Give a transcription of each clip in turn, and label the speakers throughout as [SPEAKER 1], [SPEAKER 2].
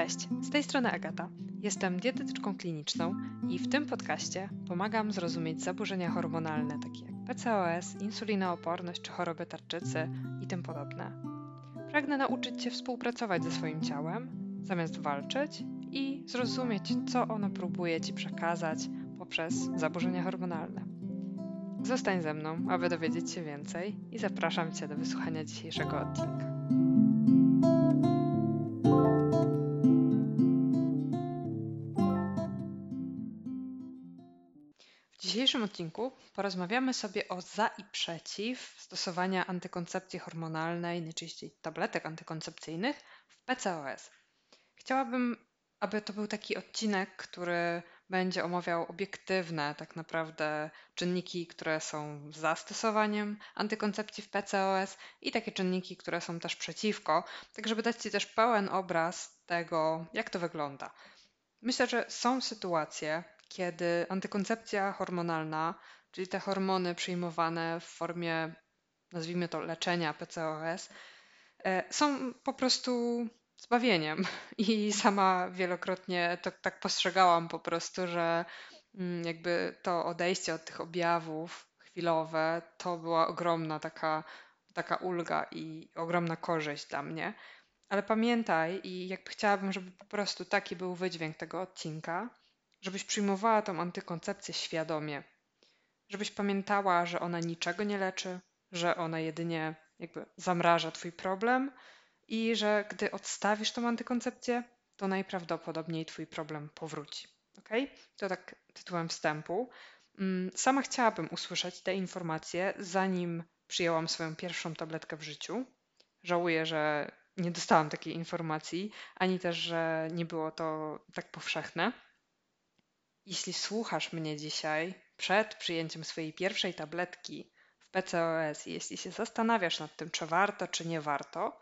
[SPEAKER 1] Cześć, z tej strony Agata. Jestem dietetyczką kliniczną i w tym podcaście pomagam zrozumieć zaburzenia hormonalne takie jak PCOS, insulinooporność czy choroby tarczycy i tym podobne. Pragnę nauczyć Cię współpracować ze swoim ciałem, zamiast walczyć i zrozumieć, co ono próbuje Ci przekazać poprzez zaburzenia hormonalne. Zostań ze mną, aby dowiedzieć się więcej i zapraszam Cię do wysłuchania dzisiejszego odcinka. Dzisiejszym odcinku porozmawiamy sobie o za i przeciw stosowania antykoncepcji hormonalnej, najczęściej tabletek antykoncepcyjnych w PCOS. Chciałabym, aby to był taki odcinek, który będzie omawiał obiektywne tak naprawdę czynniki, które są za stosowaniem antykoncepcji w PCOS i takie czynniki, które są też przeciwko, tak żeby dać Ci też pełen obraz tego, jak to wygląda. Myślę, że są sytuacje, kiedy antykoncepcja hormonalna, czyli te hormony przyjmowane w formie, nazwijmy to, leczenia PCOS, e, są po prostu zbawieniem. I sama wielokrotnie to tak postrzegałam po prostu, że mm, jakby to odejście od tych objawów chwilowe to była ogromna taka, taka ulga i ogromna korzyść dla mnie. Ale pamiętaj, i jakby chciałabym, żeby po prostu taki był wydźwięk tego odcinka, żebyś przyjmowała tą antykoncepcję świadomie. Żebyś pamiętała, że ona niczego nie leczy, że ona jedynie jakby zamraża twój problem i że gdy odstawisz tą antykoncepcję, to najprawdopodobniej twój problem powróci. Ok? To tak tytułem wstępu. Mm, sama chciałabym usłyszeć te informacje, zanim przyjęłam swoją pierwszą tabletkę w życiu. Żałuję, że nie dostałam takiej informacji, ani też, że nie było to tak powszechne. Jeśli słuchasz mnie dzisiaj przed przyjęciem swojej pierwszej tabletki w PCOS jeśli się zastanawiasz nad tym, czy warto, czy nie warto,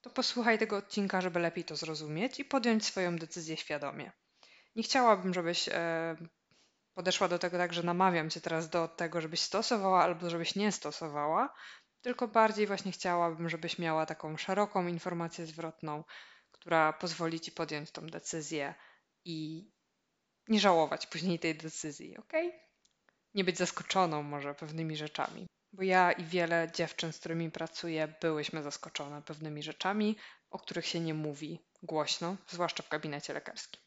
[SPEAKER 1] to posłuchaj tego odcinka, żeby lepiej to zrozumieć i podjąć swoją decyzję świadomie. Nie chciałabym, żebyś e, podeszła do tego tak, że namawiam cię teraz do tego, żebyś stosowała albo żebyś nie stosowała, tylko bardziej właśnie chciałabym, żebyś miała taką szeroką informację zwrotną, która pozwoli ci podjąć tą decyzję i nie żałować później tej decyzji, ok? Nie być zaskoczoną może pewnymi rzeczami. Bo ja i wiele dziewczyn, z którymi pracuję, byłyśmy zaskoczone pewnymi rzeczami, o których się nie mówi głośno, zwłaszcza w gabinecie lekarskim.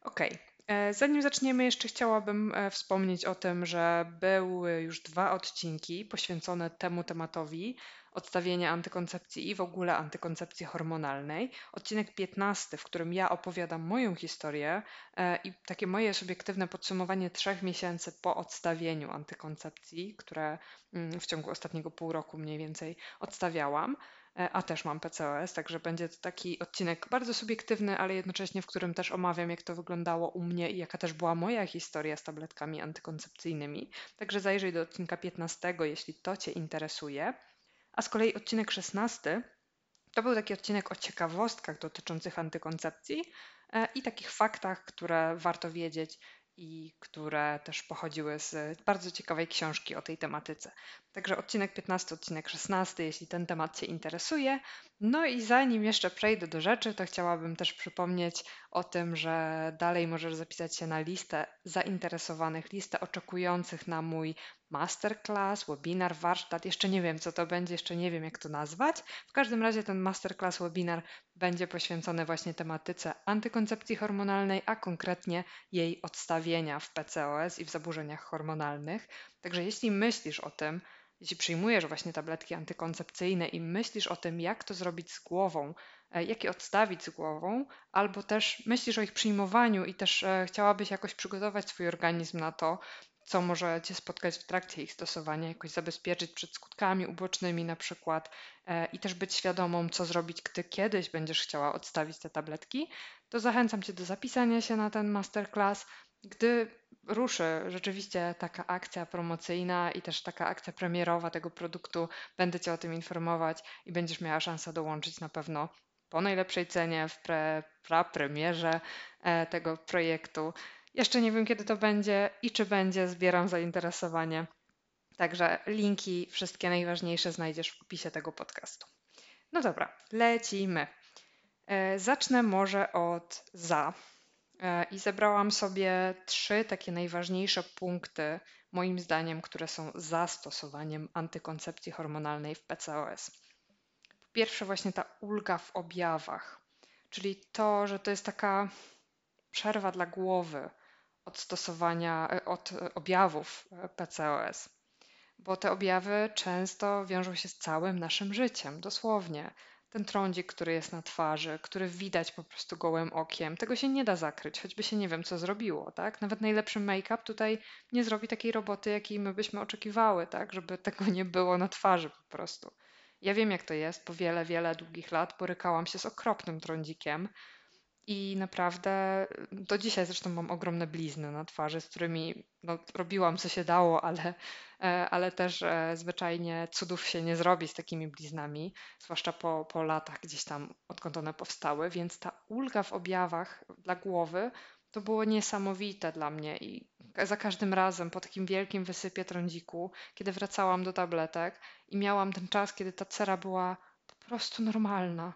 [SPEAKER 1] Ok, e, zanim zaczniemy, jeszcze chciałabym e, wspomnieć o tym, że były już dwa odcinki poświęcone temu tematowi odstawienia antykoncepcji i w ogóle antykoncepcji hormonalnej. Odcinek 15, w którym ja opowiadam moją historię e, i takie moje subiektywne podsumowanie trzech miesięcy po odstawieniu antykoncepcji, które mm, w ciągu ostatniego pół roku mniej więcej odstawiałam e, a też mam PCOS, także będzie to taki odcinek bardzo subiektywny, ale jednocześnie w którym też omawiam, jak to wyglądało u mnie i jaka też była moja historia z tabletkami antykoncepcyjnymi. Także zajrzyj do odcinka 15, jeśli to Cię interesuje. A z kolei odcinek 16 to był taki odcinek o ciekawostkach dotyczących antykoncepcji e, i takich faktach, które warto wiedzieć i które też pochodziły z bardzo ciekawej książki o tej tematyce. Także odcinek 15, odcinek 16, jeśli ten temat Cię interesuje. No i zanim jeszcze przejdę do rzeczy, to chciałabym też przypomnieć o tym, że dalej możesz zapisać się na listę zainteresowanych, listę oczekujących na mój masterclass, webinar, warsztat. Jeszcze nie wiem, co to będzie, jeszcze nie wiem, jak to nazwać. W każdym razie ten masterclass, webinar będzie poświęcony właśnie tematyce antykoncepcji hormonalnej, a konkretnie jej odstawienia w PCOS i w zaburzeniach hormonalnych. Także jeśli myślisz o tym, jeśli przyjmujesz właśnie tabletki antykoncepcyjne i myślisz o tym, jak to zrobić z głową, e, jak je odstawić z głową, albo też myślisz o ich przyjmowaniu i też e, chciałabyś jakoś przygotować swój organizm na to, co może Cię spotkać w trakcie ich stosowania, jakoś zabezpieczyć przed skutkami ubocznymi na przykład e, i też być świadomą, co zrobić, gdy kiedyś będziesz chciała odstawić te tabletki, to zachęcam Cię do zapisania się na ten masterclass. Gdy ruszy rzeczywiście taka akcja promocyjna i też taka akcja premierowa tego produktu, będę Cię o tym informować i będziesz miała szansę dołączyć na pewno po najlepszej cenie w pre, pra premierze e, tego projektu. Jeszcze nie wiem, kiedy to będzie i czy będzie, zbieram zainteresowanie. Także linki, wszystkie najważniejsze znajdziesz w opisie tego podcastu. No dobra, lecimy. E, zacznę może od za. E, I zebrałam sobie trzy takie najważniejsze punkty, moim zdaniem, które są zastosowaniem antykoncepcji hormonalnej w PCOS. Po pierwsze, właśnie ta ulga w objawach, czyli to, że to jest taka przerwa dla głowy od stosowania, e, od objawów PCOS bo te objawy często wiążą się z całym naszym życiem, dosłownie. Ten trądzik, który jest na twarzy, który widać po prostu gołym okiem, tego się nie da zakryć, choćby się nie wiem, co zrobiło, tak? Nawet najlepszy make-up tutaj nie zrobi takiej roboty, jakiej my byśmy oczekiwały, tak? Żeby tego nie było na twarzy po prostu. Ja wiem, jak to jest. Po wiele, wiele długich lat borykałam się z okropnym trądzikiem, i naprawdę do dzisiaj zresztą mam ogromne blizny na twarzy, z którymi no, robiłam co się dało, ale, e, ale też e, zwyczajnie cudów się nie zrobi z takimi bliznami, zwłaszcza po, po latach gdzieś tam, odkąd one powstały. Więc ta ulga w objawach dla głowy to było niesamowite dla mnie i za każdym razem po takim wielkim wysypie trądziku, kiedy wracałam do tabletek i miałam ten czas, kiedy ta cera była po prostu normalna,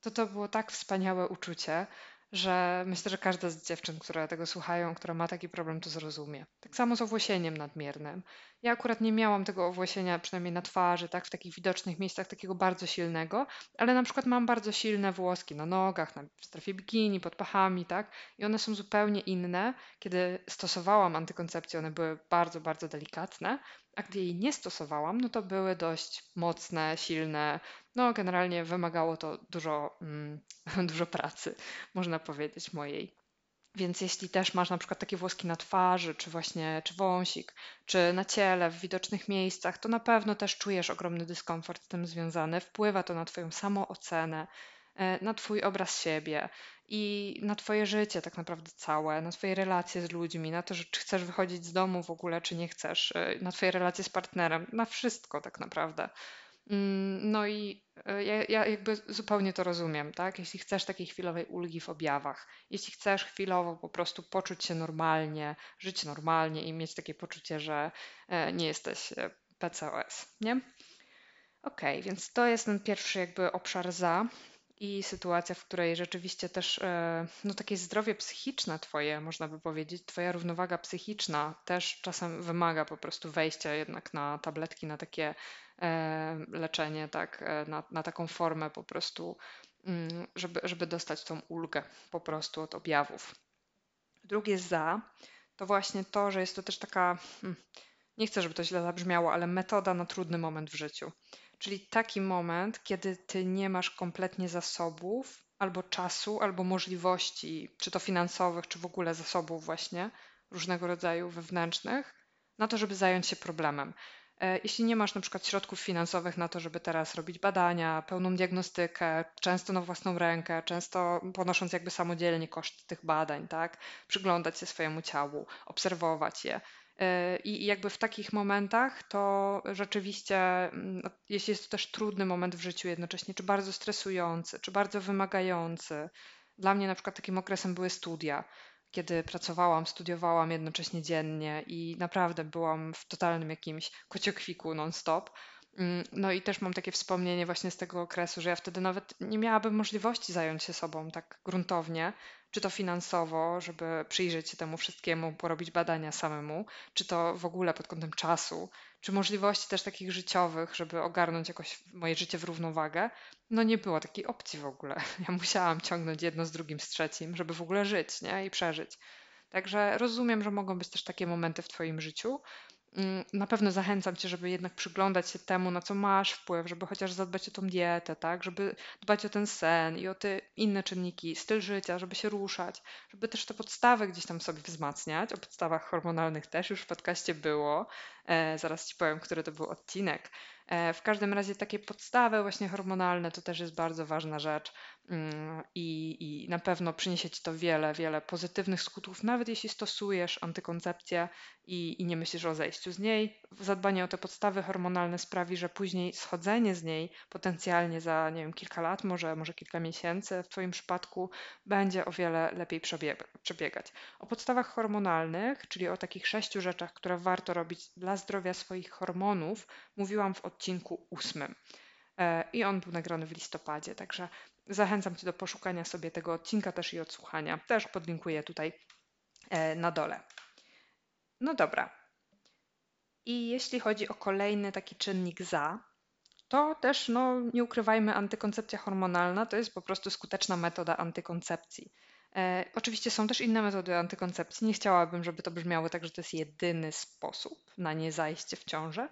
[SPEAKER 1] to to było tak wspaniałe uczucie że myślę, że każda z dziewczyn, które tego słuchają, która ma taki problem, to zrozumie. Tak samo z owłosieniem nadmiernym. Ja akurat nie miałam tego owłosienia, przynajmniej na twarzy, tak, w takich widocznych miejscach, takiego bardzo silnego, ale na przykład mam bardzo silne włoski na nogach, na, w strefie bikini, pod pachami, tak, i one są zupełnie inne. Kiedy stosowałam antykoncepcję, one były bardzo, bardzo delikatne, a gdy jej nie stosowałam, no to były dość mocne, silne. No, generalnie wymagało to dużo, mm, dużo pracy, można powiedzieć, mojej. Więc jeśli też masz na przykład takie włoski na twarzy, czy właśnie, czy wąsik, czy na ciele, w widocznych miejscach, to na pewno też czujesz ogromny dyskomfort z tym związany. Wpływa to na Twoją samoocenę, na Twój obraz siebie i na Twoje życie tak naprawdę całe, na Twoje relacje z ludźmi, na to, że czy chcesz wychodzić z domu w ogóle, czy nie chcesz, e, na Twoje relacje z partnerem, na wszystko tak naprawdę. Mm, no i e, ja, ja, jakby zupełnie to rozumiem, tak? Jeśli chcesz takiej chwilowej ulgi w objawach, jeśli chcesz chwilowo po prostu poczuć się normalnie, żyć normalnie i mieć takie poczucie, że e, nie jesteś PCOS, nie? Okej, okay, więc to jest ten pierwszy jakby obszar za i sytuacja, w której rzeczywiście też e, no, takie zdrowie psychiczne twoje, można by powiedzieć, twoja równowaga psychiczna też czasem wymaga po prostu wejścia jednak na tabletki, na takie e, leczenie, tak, e, na, na taką formę po prostu, mm, żeby, żeby dostać tą ulgę po prostu od objawów. Drugie za to właśnie to, że jest to też taka, hmm, nie chcę, żeby to źle zabrzmiało, ale metoda na trudny moment w życiu. Czyli taki moment, kiedy ty nie masz kompletnie zasobów, albo czasu, albo możliwości, czy to finansowych, czy w ogóle zasobów, właśnie różnego rodzaju wewnętrznych, na to, żeby zająć się problemem. E, jeśli nie masz na przykład środków finansowych na to, żeby teraz robić badania, pełną diagnostykę, często na własną rękę, często ponosząc jakby samodzielnie koszt tych badań, tak? Przyglądać się swojemu ciału, obserwować je, i jakby w takich momentach to rzeczywiście, mm, jeśli jest to też trudny moment w życiu jednocześnie, czy bardzo stresujący, czy bardzo wymagający. Dla mnie na przykład takim okresem były studia, kiedy pracowałam, studiowałam jednocześnie dziennie i naprawdę byłam w totalnym jakimś kociokwiku non-stop. Mm, no i też mam takie wspomnienie właśnie z tego okresu, że ja wtedy nawet nie miałabym możliwości zająć się sobą tak gruntownie, czy to finansowo, żeby przyjrzeć się temu wszystkiemu, porobić badania samemu, czy to w ogóle pod kątem czasu, czy możliwości też takich życiowych, żeby ogarnąć jakoś moje życie w równowagę. No nie było takiej opcji w ogóle. Ja musiałam ciągnąć jedno z drugim, z trzecim, żeby w ogóle żyć nie? i przeżyć. Także rozumiem, że mogą być też takie momenty w Twoim życiu, na pewno zachęcam Cię, żeby jednak przyglądać się temu, na co masz wpływ, żeby chociaż zadbać o tą dietę, tak? Żeby dbać o ten sen i o te inne czynniki, styl życia, żeby się ruszać, żeby też te podstawy gdzieś tam sobie wzmacniać. O podstawach hormonalnych też już w podcaście było. E, zaraz Ci powiem, który to był odcinek. E, w każdym razie takie podstawy właśnie hormonalne to też jest bardzo ważna rzecz mm, i, i na pewno przyniesie Ci to wiele, wiele pozytywnych skutków, nawet jeśli stosujesz antykoncepcję i, i nie myślisz o zejściu z niej. Zadbanie o te podstawy hormonalne sprawi, że później schodzenie z niej potencjalnie za, nie wiem, kilka lat, może, może kilka miesięcy w Twoim przypadku będzie o wiele lepiej przebiegać. O podstawach hormonalnych, czyli o takich sześciu rzeczach, które warto robić dla zdrowia swoich hormonów, mówiłam w odcinku ósmym. e, i on był nagrany w listopadzie, także zachęcam Cię do poszukania sobie tego odcinka też i odsłuchania. Też podlinkuję tutaj e, na dole. No dobra. I jeśli chodzi o kolejny taki czynnik za, to też, no, nie ukrywajmy, antykoncepcja hormonalna to jest po prostu skuteczna metoda antykoncepcji. E, oczywiście są też inne metody antykoncepcji. Nie chciałabym, żeby to brzmiało tak, że to jest jedyny sposób na nie zajście w ciążę,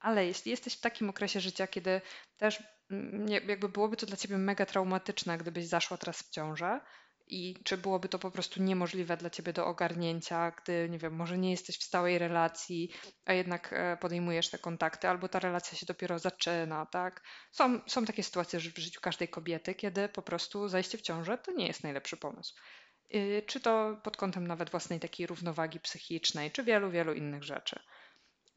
[SPEAKER 1] ale jeśli jesteś w takim okresie życia, kiedy też mm, jakby byłoby to dla ciebie mega traumatyczne, gdybyś zaszła teraz w ciążę, i czy byłoby to po prostu niemożliwe dla ciebie do ogarnięcia, gdy, nie wiem, może nie jesteś w stałej relacji, a jednak e, podejmujesz te kontakty, albo ta relacja się dopiero zaczyna, tak? Są, są takie sytuacje w życiu każdej kobiety, kiedy po prostu zajście w ciążę to nie jest najlepszy pomysł. Y, czy to pod kątem nawet własnej takiej równowagi psychicznej, czy wielu, wielu innych rzeczy.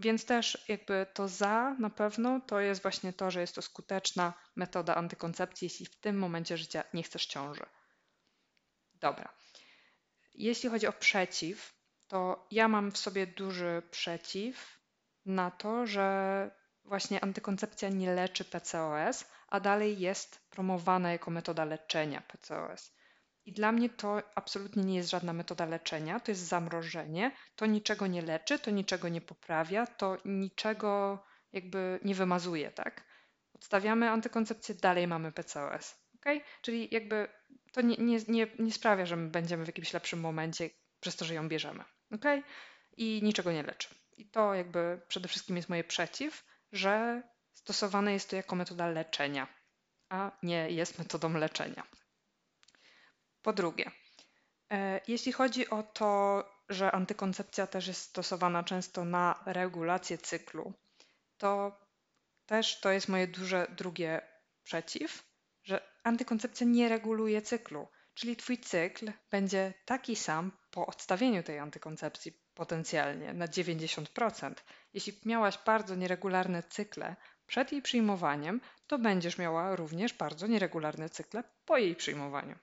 [SPEAKER 1] Więc też jakby to za na pewno to jest właśnie to, że jest to skuteczna metoda antykoncepcji, jeśli w tym momencie życia nie chcesz ciąży. Dobra. Jeśli chodzi o przeciw, to ja mam w sobie duży przeciw na to, że właśnie antykoncepcja nie leczy PCOS, a dalej jest promowana jako metoda leczenia PCOS. I dla mnie to absolutnie nie jest żadna metoda leczenia, to jest zamrożenie, to niczego nie leczy, to niczego nie poprawia, to niczego jakby nie wymazuje, tak? Odstawiamy antykoncepcję, dalej mamy PCOS. Okay? Czyli jakby to nie, nie, nie, nie sprawia, że my będziemy w jakimś lepszym momencie przez to, że ją bierzemy. Okay? I niczego nie leczy. I to jakby przede wszystkim jest moje przeciw, że stosowane jest to jako metoda leczenia, a nie jest metodą leczenia. Po drugie, e, jeśli chodzi o to, że antykoncepcja też jest stosowana często na regulację cyklu, to też to jest moje duże drugie przeciw, że antykoncepcja nie reguluje cyklu, czyli twój cykl będzie taki sam po odstawieniu tej antykoncepcji potencjalnie na 90%. Jeśli miałaś bardzo nieregularne cykle przed jej przyjmowaniem, to będziesz miała również bardzo nieregularne cykle po jej przyjmowaniu.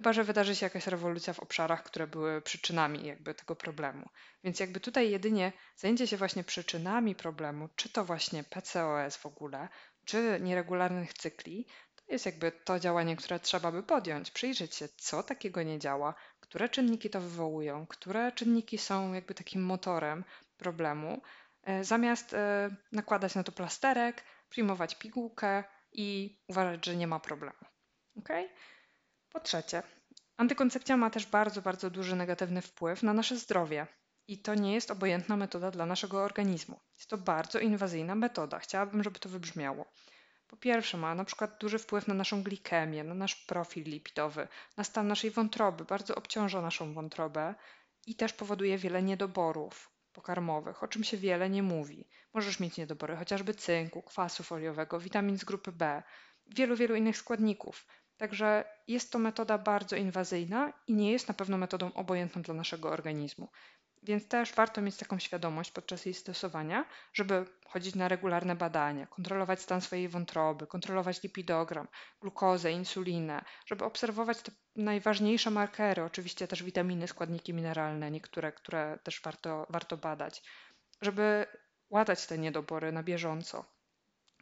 [SPEAKER 1] Chyba, że wydarzy się jakaś rewolucja w obszarach, które były przyczynami jakby tego problemu. Więc jakby tutaj jedynie zajęcie się właśnie przyczynami problemu, czy to właśnie PCOS w ogóle, czy nieregularnych cykli, jest jakby to działanie, które trzeba by podjąć, przyjrzeć się, co takiego nie działa, które czynniki to wywołują, które czynniki są jakby takim motorem problemu, e, zamiast e, nakładać na to plasterek, przyjmować pigułkę i uważać, że nie ma problemu. Okay? Po trzecie, antykoncepcja ma też bardzo, bardzo duży negatywny wpływ na nasze zdrowie. I to nie jest obojętna metoda dla naszego organizmu. Jest to bardzo inwazyjna metoda. Chciałabym, żeby to wybrzmiało. Po pierwsze, ma na przykład duży wpływ na naszą glikemię, na nasz profil lipidowy, na stan naszej wątroby, bardzo obciąża naszą wątrobę i też powoduje wiele niedoborów pokarmowych, o czym się wiele nie mówi. Możesz mieć niedobory chociażby cynku, kwasu foliowego, witamin z grupy B, wielu, wielu innych składników. Także jest to metoda bardzo inwazyjna i nie jest na pewno metodą obojętną dla naszego organizmu. Więc też warto mieć taką świadomość podczas jej stosowania, żeby chodzić na regularne badania, kontrolować stan swojej wątroby, kontrolować lipidogram, glukozę, insulinę, żeby obserwować te najważniejsze markery, oczywiście też witaminy, składniki mineralne, niektóre, które też warto, warto badać, żeby łatać te niedobory na bieżąco.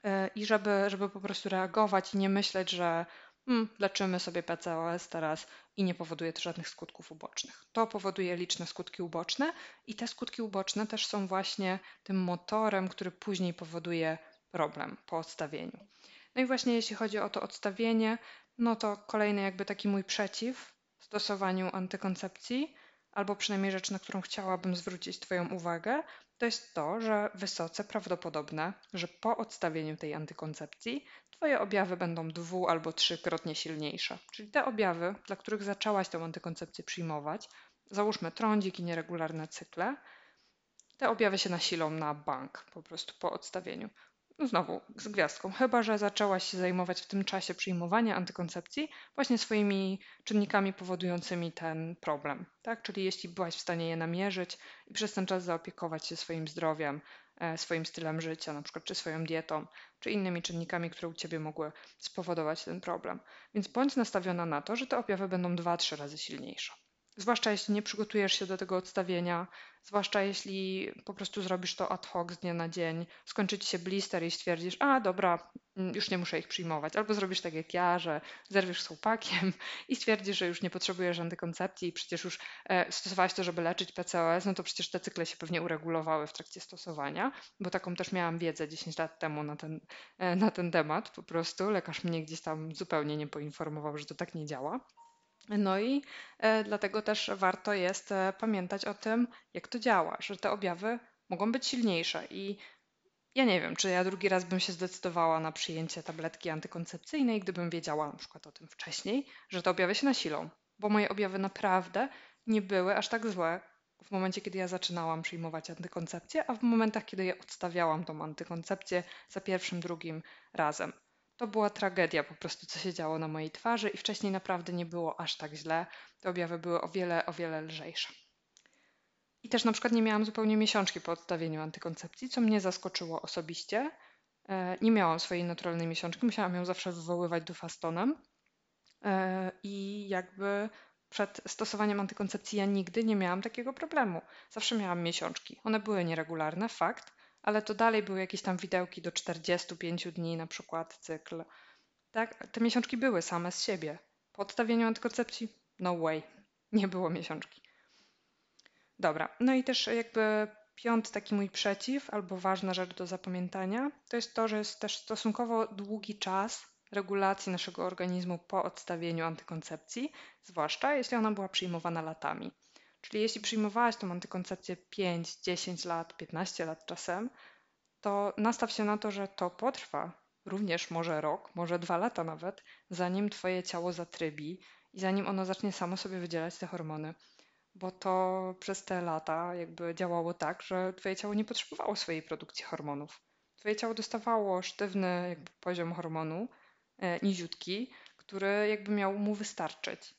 [SPEAKER 1] E, I żeby, żeby po prostu reagować i nie myśleć, że hmm, leczymy sobie PCOS teraz i nie powoduje to żadnych skutków ubocznych. To powoduje liczne skutki uboczne i te skutki uboczne też są właśnie tym motorem, który później powoduje problem po odstawieniu. No i właśnie jeśli chodzi o to odstawienie, no to kolejny jakby taki mój przeciw stosowaniu antykoncepcji, albo przynajmniej rzecz, na którą chciałabym zwrócić Twoją uwagę, to jest to, że wysoce prawdopodobne, że po odstawieniu tej antykoncepcji Twoje objawy będą dwu albo trzykrotnie silniejsze. Czyli te objawy, dla których zaczęłaś tę antykoncepcję przyjmować, załóżmy trądzik i nieregularne cykle, te objawy się nasilą na bank po prostu po odstawieniu. No znowu z gwiazdką, chyba że zaczęłaś się zajmować w tym czasie przyjmowania antykoncepcji właśnie swoimi czynnikami powodującymi ten problem. Tak? Czyli jeśli byłaś w stanie je namierzyć i przez ten czas zaopiekować się swoim zdrowiem, e, swoim stylem życia, na przykład czy swoją dietą, czy innymi czynnikami, które u ciebie mogły spowodować ten problem. Więc bądź nastawiona na to, że te objawy będą 2-3 razy silniejsze. Zwłaszcza jeśli nie przygotujesz się do tego odstawienia, zwłaszcza jeśli po prostu zrobisz to ad hoc z dnia na dzień, skończy ci się blister i stwierdzisz, a dobra, mm, już nie muszę ich przyjmować. Albo zrobisz tak jak ja, że zerwiesz z chłopakiem i stwierdzisz, że już nie potrzebujesz antykoncepcji i przecież już e, stosowałeś to, żeby leczyć PCOS, no to przecież te cykle się pewnie uregulowały w trakcie stosowania, bo taką też miałam wiedzę 10 lat temu na ten, e, na ten temat po prostu. Lekarz mnie gdzieś tam zupełnie nie poinformował, że to tak nie działa. No i e, dlatego też warto jest e, pamiętać o tym, jak to działa, że te objawy mogą być silniejsze i ja nie wiem, czy ja drugi raz bym się zdecydowała na przyjęcie tabletki antykoncepcyjnej, gdybym wiedziała na przykład o tym wcześniej, że te objawy się nasilą, bo moje objawy naprawdę nie były aż tak złe w momencie, kiedy ja zaczynałam przyjmować antykoncepcję, a w momentach, kiedy ja odstawiałam tą antykoncepcję za pierwszym, drugim razem. To była tragedia po prostu, co się działo na mojej twarzy i wcześniej naprawdę nie było aż tak źle. Te objawy były o wiele, o wiele lżejsze. I też na przykład nie miałam zupełnie miesiączki po odstawieniu antykoncepcji, co mnie zaskoczyło osobiście. E, nie miałam swojej naturalnej miesiączki, musiałam ją zawsze wywoływać dufastonem. E, I jakby przed stosowaniem antykoncepcji ja nigdy nie miałam takiego problemu. Zawsze miałam miesiączki. One były nieregularne, fakt, ale to dalej były jakieś tam widełki do 45 dni, na przykład cykl. Tak, te miesiączki były same z siebie. Po odstawieniu antykoncepcji, no way, nie było miesiączki. Dobra, no i też jakby piąty taki mój przeciw, albo ważna rzecz do zapamiętania, to jest to, że jest też stosunkowo długi czas regulacji naszego organizmu po odstawieniu antykoncepcji, zwłaszcza jeśli ona była przyjmowana latami. Czyli jeśli przyjmowałaś tą antykoncepcję 5, 10 lat, 15 lat czasem, to nastaw się na to, że to potrwa również może rok, może dwa lata nawet, zanim twoje ciało zatrybi i zanim ono zacznie samo sobie wydzielać te hormony. Bo to przez te lata jakby działało tak, że twoje ciało nie potrzebowało swojej produkcji hormonów. Twoje ciało dostawało sztywny jakby poziom hormonu, e, niziutki, który jakby miał mu wystarczyć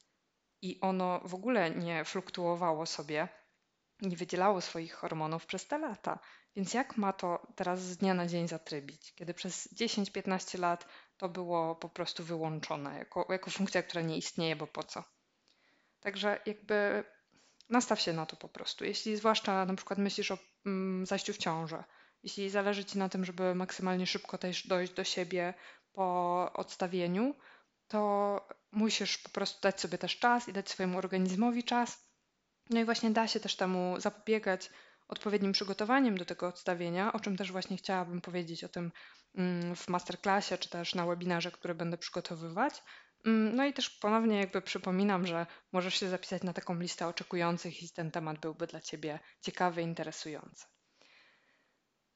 [SPEAKER 1] i ono w ogóle nie fluktuowało sobie, nie wydzielało swoich hormonów przez te lata. Więc jak ma to teraz z dnia na dzień zatrybić, kiedy przez 10-15 lat to było po prostu wyłączone jako, jako funkcja, która nie istnieje, bo po co? Także jakby nastaw się na to po prostu. Jeśli zwłaszcza na przykład myślisz o mm, zajściu w ciążę, jeśli zależy Ci na tym, żeby maksymalnie szybko też dojść do siebie po odstawieniu, to musisz po prostu dać sobie też czas i dać swojemu organizmowi czas. No i właśnie da się też temu zapobiegać odpowiednim przygotowaniem do tego odstawienia, o czym też właśnie chciałabym powiedzieć o tym mm, w masterclassie czy też na webinarze, które będę przygotowywać. Mm, no i też ponownie jakby przypominam, że możesz się zapisać na taką listę oczekujących i ten temat byłby dla Ciebie ciekawy, interesujący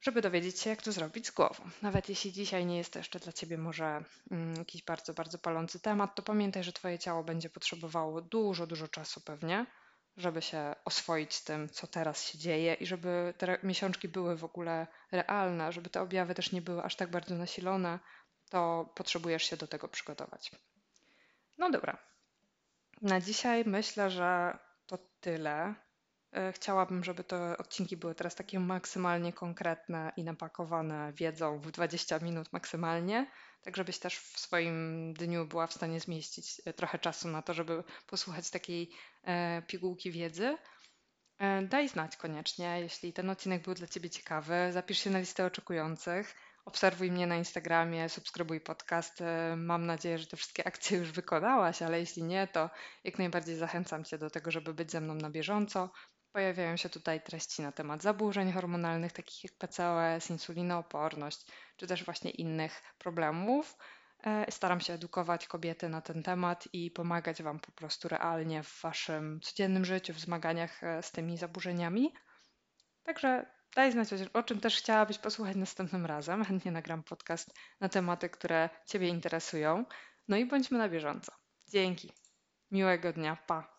[SPEAKER 1] żeby dowiedzieć się, jak to zrobić z głową. Nawet jeśli dzisiaj nie jest to jeszcze dla Ciebie może mm, jakiś bardzo, bardzo palący temat, to pamiętaj, że Twoje ciało będzie potrzebowało dużo, dużo czasu pewnie, żeby się oswoić z tym, co teraz się dzieje i żeby te miesiączki były w ogóle realne, żeby te objawy też nie były aż tak bardzo nasilone, to potrzebujesz się do tego przygotować. No dobra. Na dzisiaj myślę, że to tyle. E, chciałabym, żeby te odcinki były teraz takie maksymalnie konkretne i napakowane wiedzą w 20 minut maksymalnie, tak żebyś też w swoim dniu była w stanie zmieścić e, trochę czasu na to, żeby posłuchać takiej e, pigułki wiedzy. Daj znać koniecznie, jeśli ten odcinek był dla Ciebie ciekawy. Zapisz się na listę oczekujących. Obserwuj mnie na Instagramie, subskrybuj podcast. Mam nadzieję, że te wszystkie akcje już wykonałaś, ale jeśli nie, to jak najbardziej zachęcam Cię do tego, żeby być ze mną na bieżąco. Pojawiają się tutaj treści na temat zaburzeń hormonalnych, takich jak PCOS, insulinooporność, czy też właśnie innych problemów. E, staram się edukować kobiety na ten temat i pomagać Wam po prostu realnie w Waszym codziennym życiu, w zmaganiach e, z tymi zaburzeniami. Także daj znać, o czym też chciałabyś posłuchać następnym razem. Chętnie nagram podcast na tematy, które Ciebie interesują. No i bądźmy na bieżąco. Dzięki. Miłego dnia. Pa.